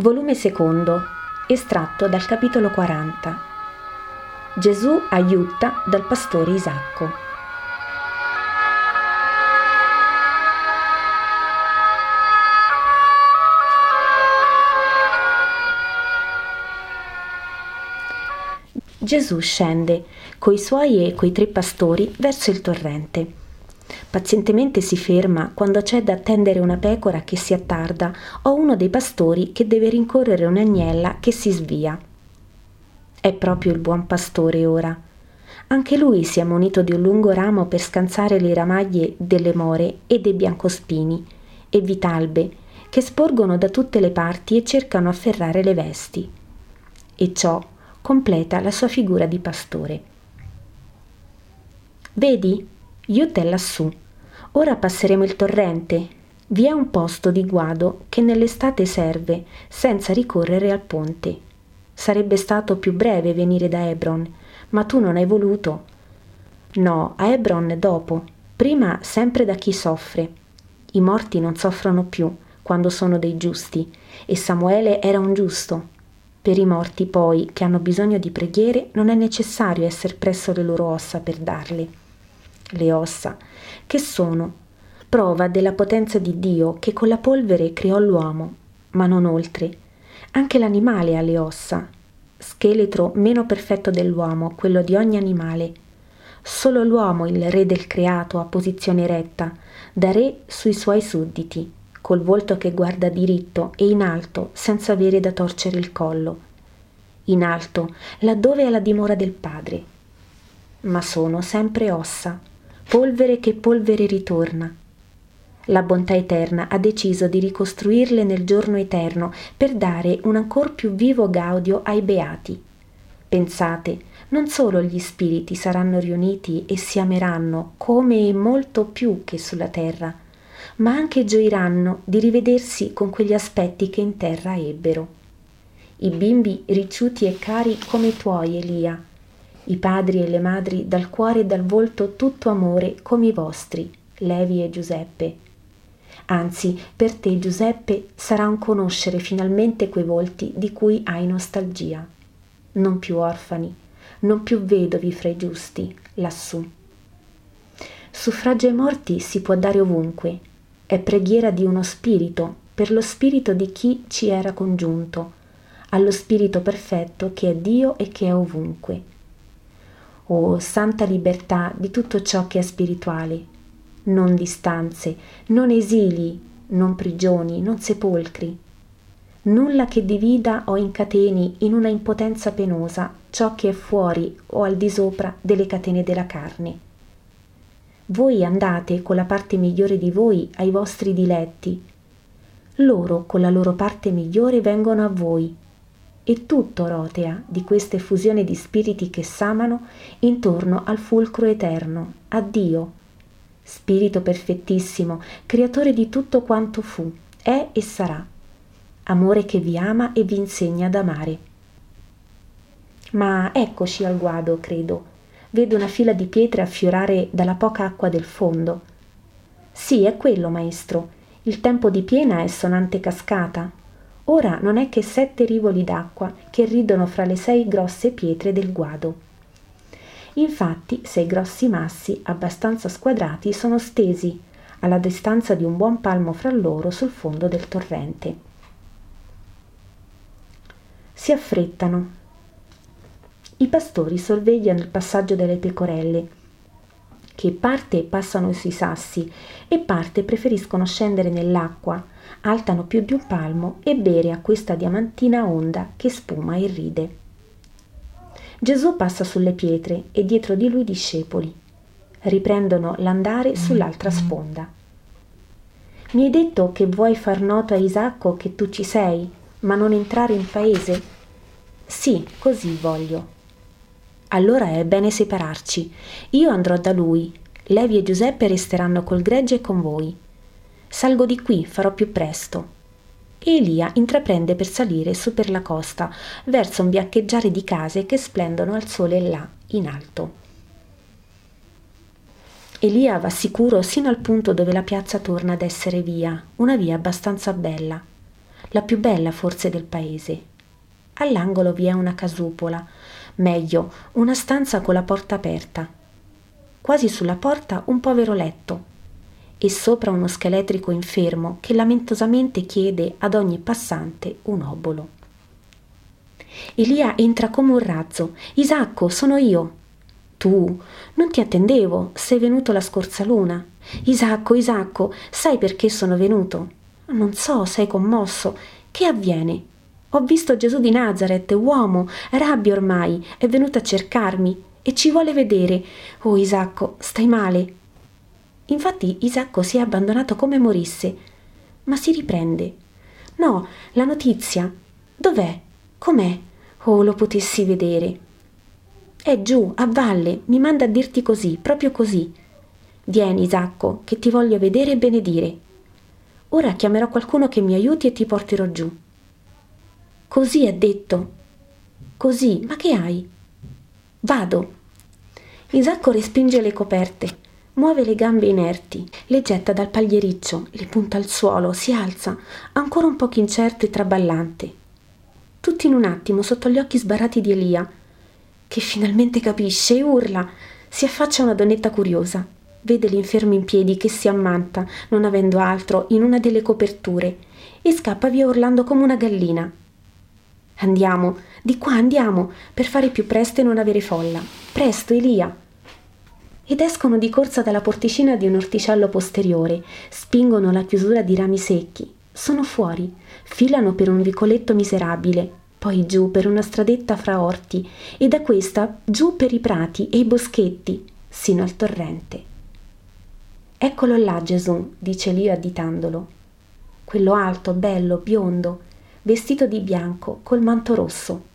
Volume secondo, estratto dal capitolo 40. Gesù aiuta dal pastore Isacco. Gesù scende coi suoi e coi tre pastori verso il torrente. Pazientemente si ferma quando c'è da attendere una pecora che si attarda o uno dei pastori che deve rincorrere un'agnella che si svia. È proprio il buon pastore ora. Anche lui si è munito di un lungo ramo per scansare le ramaglie delle more e dei biancospini e vitalbe che sporgono da tutte le parti e cercano afferrare le vesti. E ciò completa la sua figura di pastore. Vedi? Yut è lassù. Ora passeremo il torrente. Vi è un posto di guado che nell'estate serve, senza ricorrere al ponte. Sarebbe stato più breve venire da Hebron, ma tu non hai voluto. No, a Hebron dopo, prima sempre da chi soffre. I morti non soffrono più quando sono dei giusti, e Samuele era un giusto. Per i morti poi, che hanno bisogno di preghiere, non è necessario essere presso le loro ossa per darle le ossa, che sono prova della potenza di Dio che con la polvere creò l'uomo, ma non oltre. Anche l'animale ha le ossa, scheletro meno perfetto dell'uomo, quello di ogni animale. Solo l'uomo, il re del creato, ha posizione retta, da re sui suoi sudditi, col volto che guarda diritto e in alto, senza avere da torcere il collo. In alto, laddove è la dimora del Padre. Ma sono sempre ossa, polvere che polvere ritorna. La bontà eterna ha deciso di ricostruirle nel giorno eterno per dare un ancor più vivo gaudio ai beati. Pensate, non solo gli spiriti saranno riuniti e si ameranno come e molto più che sulla terra, ma anche gioiranno di rivedersi con quegli aspetti che in terra ebbero. I bimbi ricciuti e cari come tuoi, Elia, i padri e le madri dal cuore e dal volto tutto amore come i vostri, Levi e Giuseppe. Anzi, per te, Giuseppe, sarà un conoscere finalmente quei volti di cui hai nostalgia. Non più orfani, non più vedovi fra i giusti, lassù. Suffragio ai morti si può dare ovunque, è preghiera di uno spirito, per lo spirito di chi ci era congiunto, allo spirito perfetto che è Dio e che è ovunque o santa libertà di tutto ciò che è spirituale, non distanze, non esili, non prigioni, non sepolcri. Nulla che divida o incateni in una impotenza penosa ciò che è fuori o al di sopra delle catene della carne. Voi andate con la parte migliore di voi ai vostri diletti, loro con la loro parte migliore vengono a voi e tutto rotea di questa effusione di spiriti che s'amano intorno al fulcro eterno, a Dio, Spirito perfettissimo, creatore di tutto quanto fu, è e sarà, amore che vi ama e vi insegna ad amare. Ma eccoci al guado, credo. Vedo una fila di pietre affiorare dalla poca acqua del fondo. Sì, è quello, maestro. Il tempo di piena è sonante cascata, Ora non è che sette rivoli d'acqua che ridono fra le sei grosse pietre del guado. Infatti sei grossi massi abbastanza squadrati sono stesi alla distanza di un buon palmo fra loro sul fondo del torrente. Si affrettano. I pastori sorvegliano il passaggio delle pecorelle, che parte passano sui sassi e parte preferiscono scendere nell'acqua altano più di un palmo e bere a questa diamantina onda che spuma e ride. Gesù passa sulle pietre e dietro di lui i discepoli. Riprendono l'andare sull'altra sponda. Mi hai detto che vuoi far noto a Isacco che tu ci sei, ma non entrare in paese? Sì, così voglio. Allora è bene separarci. Io andrò da lui. Levi e Giuseppe resteranno col gregge con voi. Salgo di qui, farò più presto. E Elia intraprende per salire su per la costa, verso un biancheggiare di case che splendono al sole là, in alto. Elia va sicuro sino al punto dove la piazza torna ad essere via, una via abbastanza bella. la più bella forse del paese. All'angolo vi è una casupola, meglio, una stanza con la porta aperta. Quasi sulla porta un povero letto e sopra uno scheletrico infermo che lamentosamente chiede ad ogni passante un obolo. Elia entra come un razzo. Isacco, sono io. Tu? Non ti attendevo, sei venuto la scorsa luna. Isacco, Isacco, sai perché sono venuto? Non so, sei commosso. Che avviene? Ho visto Gesù di Nazareth, uomo, rabbia ormai, è venuto a cercarmi e ci vuole vedere. Oh Isacco, stai male? Infatti Isacco si è abbandonato come morisse, ma si riprende. No, la notizia. Dov'è? Com'è? Oh, lo potessi vedere. È giù, a valle, mi manda a dirti così, proprio così. Vieni, Isacco, che ti voglio vedere e benedire. Ora chiamerò qualcuno che mi aiuti e ti porterò giù. Così è detto. Così, ma che hai? Vado. Isacco respinge le coperte, muove le gambe inerti, le getta dal pagliericcio, le punta al suolo, si alza, ancora un poco incerto e traballante. Tutti in un attimo, sotto gli occhi sbarrati di Elia, che finalmente capisce e urla, si affaccia una donnetta curiosa. Vede l'infermo in piedi che si ammanta, non avendo altro, in una delle coperture, e scappa via urlando come una gallina. Andiamo, di qua andiamo, per fare più presto e non avere folla. Presto, Elia! Ed escono di corsa dalla porticina di un orticello posteriore, spingono la chiusura di rami secchi, sono fuori, filano per un vicoletto miserabile, poi giù per una stradetta fra orti e da questa giù per i prati e i boschetti, sino al torrente. Eccolo là Gesù, dice Elia additandolo. Quello alto, bello, biondo, vestito di bianco, col manto rosso.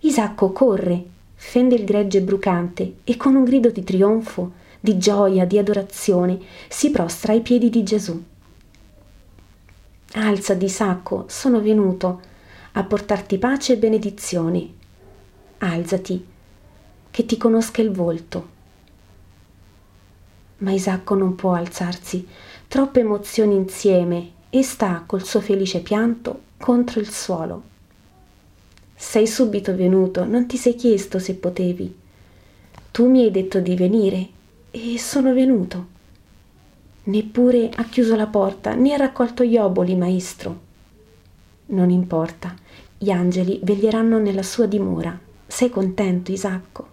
Isacco corre, fende il gregge brucante e con un grido di trionfo, di gioia, di adorazione, si prostra ai piedi di Gesù. Alza di sacco, sono venuto a portarti pace e benedizione. Alzati, che ti conosca il volto. Ma Isacco non può alzarsi, troppe emozioni insieme e sta col suo felice pianto contro il suolo. Sei subito venuto, non ti sei chiesto se potevi. Tu mi hai detto di venire e sono venuto. Neppure ha chiuso la porta né ha raccolto gli oboli, maestro. Non importa, gli angeli veglieranno nella sua dimora. Sei contento, Isacco?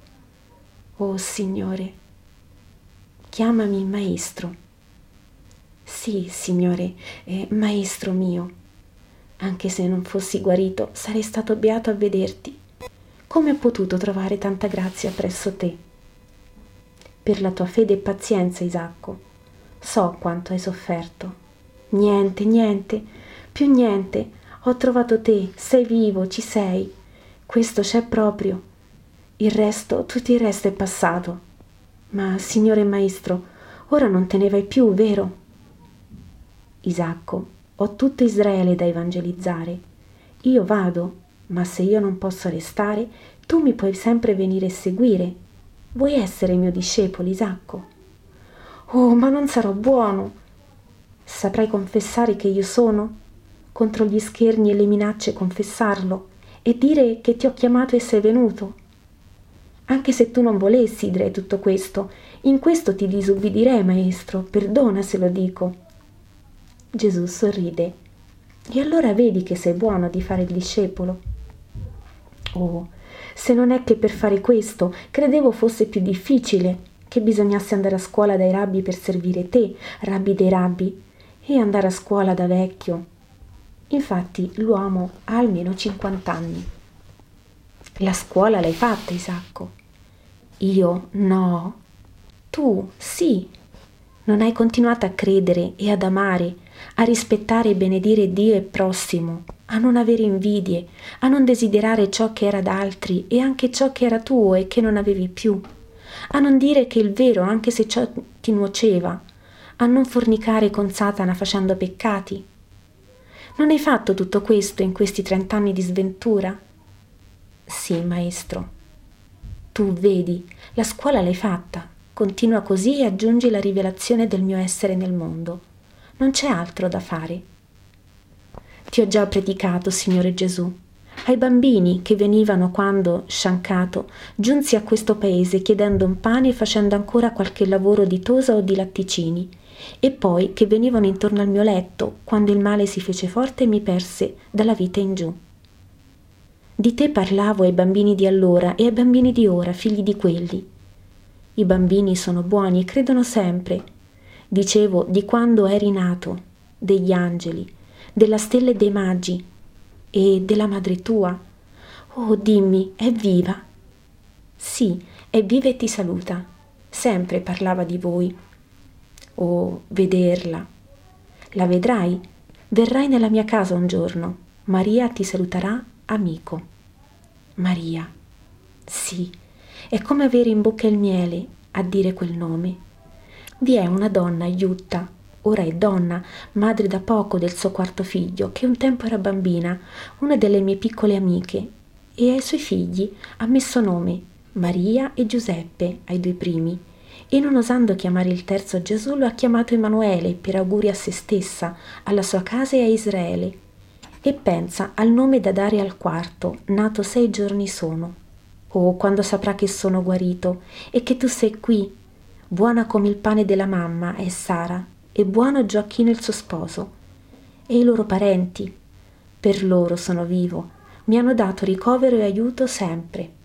Oh Signore, chiamami maestro. Sì, Signore, eh, Maestro mio, anche se non fossi guarito, sarei stato beato a vederti. Come ho potuto trovare tanta grazia presso te? Per la tua fede e pazienza, Isacco, so quanto hai sofferto. Niente, niente, più niente, ho trovato te, sei vivo, ci sei. Questo c'è proprio. Il resto, tutto il resto è passato. Ma, Signore Maestro, ora non te ne vai più, vero? Isacco, ho tutto Israele da evangelizzare. Io vado, ma se io non posso restare, tu mi puoi sempre venire a seguire. Vuoi essere mio discepolo, Isacco? Oh, ma non sarò buono. Saprai confessare che io sono? Contro gli scherni e le minacce confessarlo e dire che ti ho chiamato e sei venuto. Anche se tu non volessi, direi tutto questo, in questo ti disubbidirei, maestro, perdona se lo dico. Gesù sorride. E allora vedi che sei buono di fare il discepolo. Oh, se non è che per fare questo credevo fosse più difficile, che bisognasse andare a scuola dai rabbi per servire te, rabbi dei rabbi, e andare a scuola da vecchio. Infatti l'uomo ha almeno 50 anni. La scuola l'hai fatta, Isacco? Io no. Tu sì. Non hai continuato a credere e ad amare a rispettare e benedire Dio e prossimo, a non avere invidie, a non desiderare ciò che era d'altri e anche ciò che era tuo e che non avevi più, a non dire che il vero anche se ciò ti nuoceva, a non fornicare con Satana facendo peccati. Non hai fatto tutto questo in questi trent'anni di sventura? Sì, maestro. Tu vedi, la scuola l'hai fatta, continua così e aggiungi la rivelazione del mio essere nel mondo non c'è altro da fare. ti ho già predicato, Signore Gesù, ai bambini che venivano quando, sciancato, giunsi a questo paese chiedendo un pane e facendo ancora qualche lavoro di tosa o di latticini, e poi che venivano intorno al mio letto quando il male si fece forte e mi perse dalla vita in giù. Di te parlavo ai bambini di allora e ai bambini di ora, figli di quelli. I bambini sono buoni e credono sempre. Dicevo di quando eri nato, degli angeli, della stella e dei magi e della madre tua. Oh, dimmi, è viva? Sì, è viva e ti saluta. Sempre parlava di voi. Oh, vederla. La vedrai? Verrai nella mia casa un giorno. Maria ti saluterà amico. Maria. Sì, è come avere in bocca il miele a dire quel nome. Vi è una donna, Iutta, ora è donna, madre da poco del suo quarto figlio, che un tempo era bambina, una delle mie piccole amiche, e ai suoi figli ha messo nome Maria e Giuseppe ai due primi, e non osando chiamare il terzo Gesù lo ha chiamato Emanuele per auguri a se stessa, alla sua casa e a Israele. E pensa al nome da dare al quarto, nato sei giorni sono. Oh, quando saprà che sono guarito e che tu sei qui, buona come il pane della mamma è Sara, e buono Gioacchino il suo sposo, e i loro parenti, per loro sono vivo, mi hanno dato ricovero e aiuto sempre.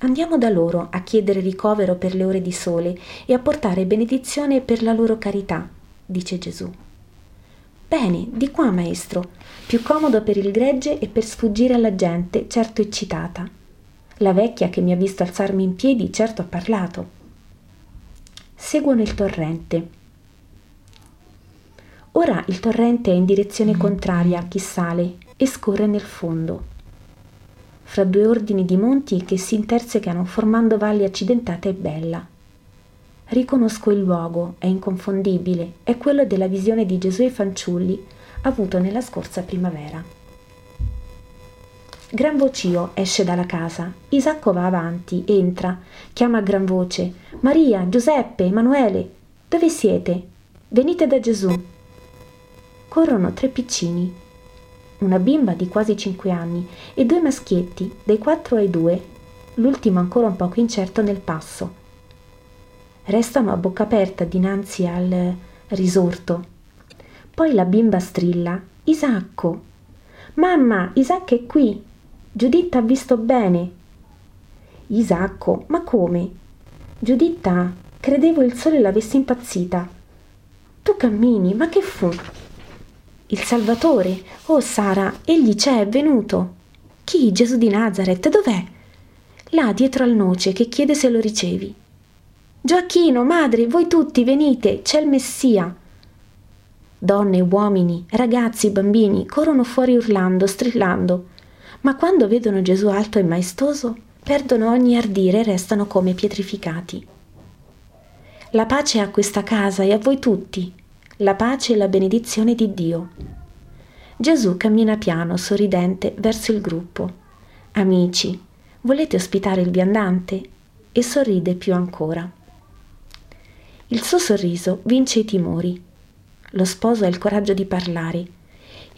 Andiamo da loro a chiedere ricovero per le ore di sole e a portare benedizione per la loro carità, dice Gesù. Bene, di qua, maestro, più comodo per il gregge e per sfuggire alla gente, certo eccitata. La vecchia che mi ha visto alzarmi in piedi certo ha parlato. Seguono il torrente. Ora il torrente è in direzione contraria a chi sale e scorre nel fondo, fra due ordini di monti che si intersecano formando valli accidentate e bella. Riconosco il luogo, è inconfondibile, è quello della visione di Gesù e fanciulli avuto nella scorsa primavera. Gran vocio esce dalla casa. Isacco va avanti, entra, chiama a gran voce: Maria, Giuseppe, Emanuele, dove siete? Venite da Gesù corrono tre piccini, una bimba di quasi cinque anni e due maschietti, dai quattro ai due, l'ultimo ancora un poco incerto nel passo. Restano a bocca aperta dinanzi al risorto. Poi la bimba strilla: Isacco! Mamma, Isacco è qui! Giuditta ha visto bene! Isacco, ma come? Giuditta, credevo il sole l'avesse impazzita. Tu cammini, ma che fu? Il Salvatore. Oh Sara, egli c'è, è venuto. Chi? Gesù di Nazareth, dov'è? Là dietro al noce che chiede se lo ricevi. Gioacchino, madre, voi tutti venite, c'è il Messia. Donne, uomini, ragazzi, bambini corrono fuori urlando, strillando, ma quando vedono Gesù alto e maestoso, perdono ogni ardire e restano come pietrificati. La pace a questa casa e a voi tutti, la pace e la benedizione di Dio. Gesù cammina piano, sorridente, verso il gruppo. Amici, volete ospitare il viandante? E sorride più ancora. Il suo sorriso vince i timori. Lo sposo ha il coraggio di parlare.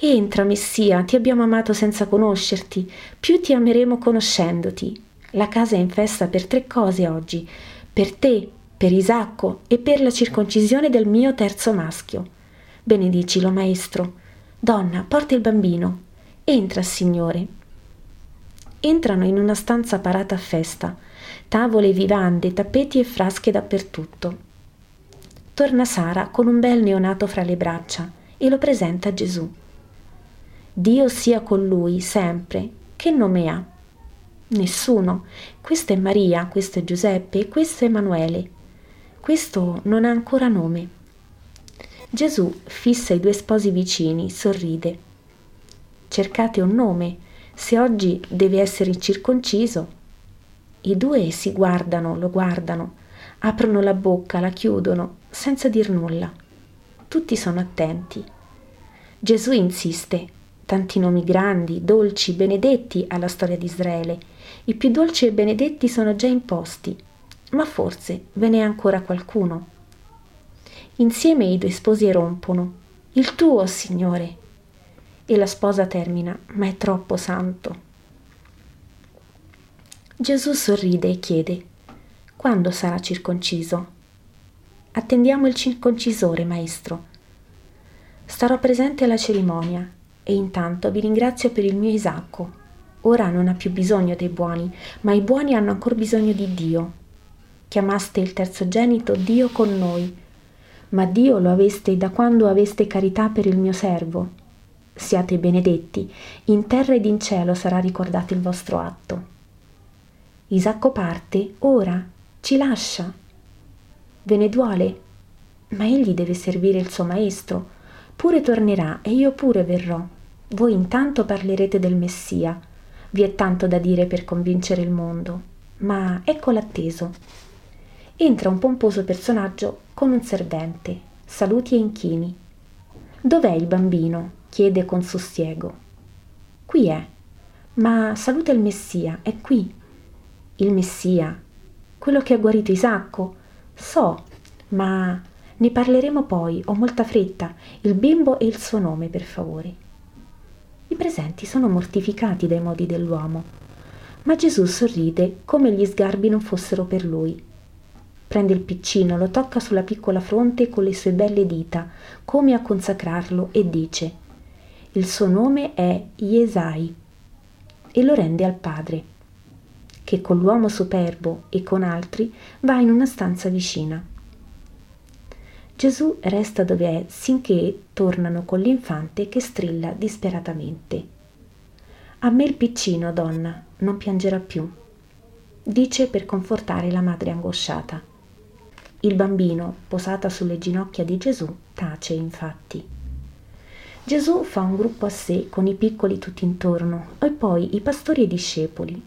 Entra, Messia, ti abbiamo amato senza conoscerti, più ti ameremo conoscendoti. La casa è in festa per tre cose oggi, per te, per Isacco e per la circoncisione del mio terzo maschio. Benedicilo, maestro. Donna, porta il bambino. Entra, signore. Entrano in una stanza parata a festa, tavole, vivande, tappeti e frasche dappertutto. Torna Sara con un bel neonato fra le braccia e lo presenta a Gesù. Dio sia con lui sempre. Che nome ha? Nessuno. Questa è Maria, questo è Giuseppe e questo è Emanuele. Questo non ha ancora nome. Gesù fissa i due sposi vicini, sorride. Cercate un nome, se oggi deve essere circonciso. I due si guardano, lo guardano, aprono la bocca, la chiudono, senza dir nulla. Tutti sono attenti. Gesù insiste, tanti nomi grandi, dolci, benedetti alla storia di Israele. I più dolci e benedetti sono già imposti ma forse ve n'è ancora qualcuno. Insieme i due sposi rompono. Il tuo, Signore. E la sposa termina, ma è troppo santo. Gesù sorride e chiede, quando sarà circonciso? Attendiamo il circoncisore, maestro. Starò presente alla cerimonia e intanto vi ringrazio per il mio Isacco. Ora non ha più bisogno dei buoni, ma i buoni hanno ancora bisogno di Dio. Chiamaste il terzogenito Dio con noi, ma Dio lo aveste da quando aveste carità per il mio servo. Siate benedetti, in terra ed in cielo sarà ricordato il vostro atto. Isacco parte, ora, ci lascia. Ve ne duole, ma egli deve servire il suo maestro. Pure tornerà e io pure verrò. Voi intanto parlerete del Messia. Vi è tanto da dire per convincere il mondo, ma ecco l'atteso. Entra un pomposo personaggio con un servente, saluti e inchini. Dov'è il bambino? chiede con sussiego. Qui è. Ma saluta il Messia, è qui il Messia, quello che ha guarito Isacco. So, ma ne parleremo poi, ho molta fretta. Il bimbo e il suo nome, per favore. I presenti sono mortificati dai modi dell'uomo, ma Gesù sorride come gli sgarbi non fossero per lui. Prende il piccino, lo tocca sulla piccola fronte con le sue belle dita, come a consacrarlo, e dice: Il suo nome è Iesai, e lo rende al padre che con l'uomo superbo e con altri va in una stanza vicina. Gesù resta dove è sinché tornano con l'infante che strilla disperatamente. A me il piccino, donna, non piangerà più, dice per confortare la madre angosciata. Il bambino, posata sulle ginocchia di Gesù, tace infatti. Gesù fa un gruppo a sé con i piccoli tutti intorno e poi i pastori e i discepoli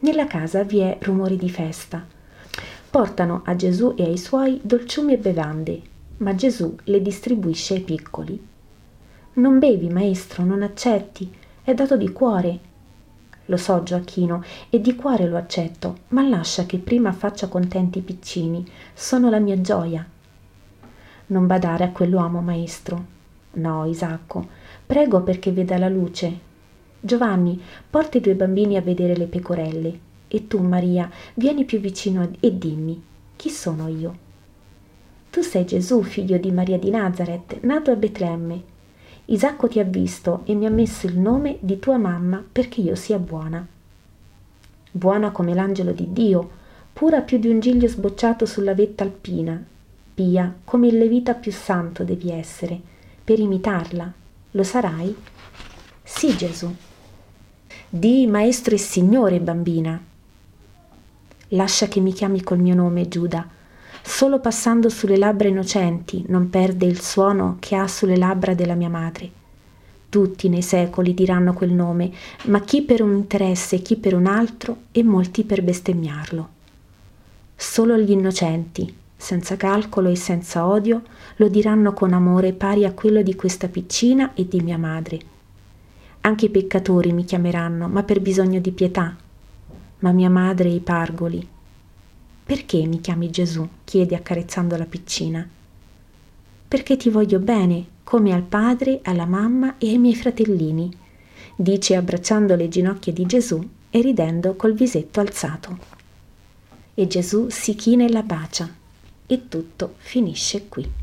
nella casa vi è rumore di festa. Portano a Gesù e ai suoi dolciumi e bevande, ma Gesù le distribuisce ai piccoli. Non bevi, maestro, non accetti, è dato di cuore. Lo so, Gioacchino, e di cuore lo accetto, ma lascia che prima faccia contenti i piccini, sono la mia gioia. Non badare a quell'uomo, maestro. No, Isacco, prego perché veda la luce, Giovanni, porta i due bambini a vedere le pecorelle. E tu, Maria, vieni più vicino e dimmi, chi sono io? Tu sei Gesù, figlio di Maria di Nazareth, nato a Betlemme. Isacco ti ha visto e mi ha messo il nome di tua mamma perché io sia buona. Buona come l'angelo di Dio, pura più di un giglio sbocciato sulla vetta alpina, pia come il levita più santo devi essere, per imitarla. Lo sarai? Sì, Gesù. Di maestro e signore, bambina. Lascia che mi chiami col mio nome, Giuda. Solo passando sulle labbra innocenti non perde il suono che ha sulle labbra della mia madre. Tutti nei secoli diranno quel nome, ma chi per un interesse, chi per un altro, e molti per bestemmiarlo. Solo gli innocenti, senza calcolo e senza odio, lo diranno con amore pari a quello di questa piccina e di mia madre anche i peccatori mi chiameranno, ma per bisogno di pietà. Ma mia madre e i pargoli. Perché mi chiami Gesù? chiede accarezzando la piccina. Perché ti voglio bene, come al padre, alla mamma e ai miei fratellini, dice abbracciando le ginocchia di Gesù e ridendo col visetto alzato. E Gesù si china e la bacia, e tutto finisce qui.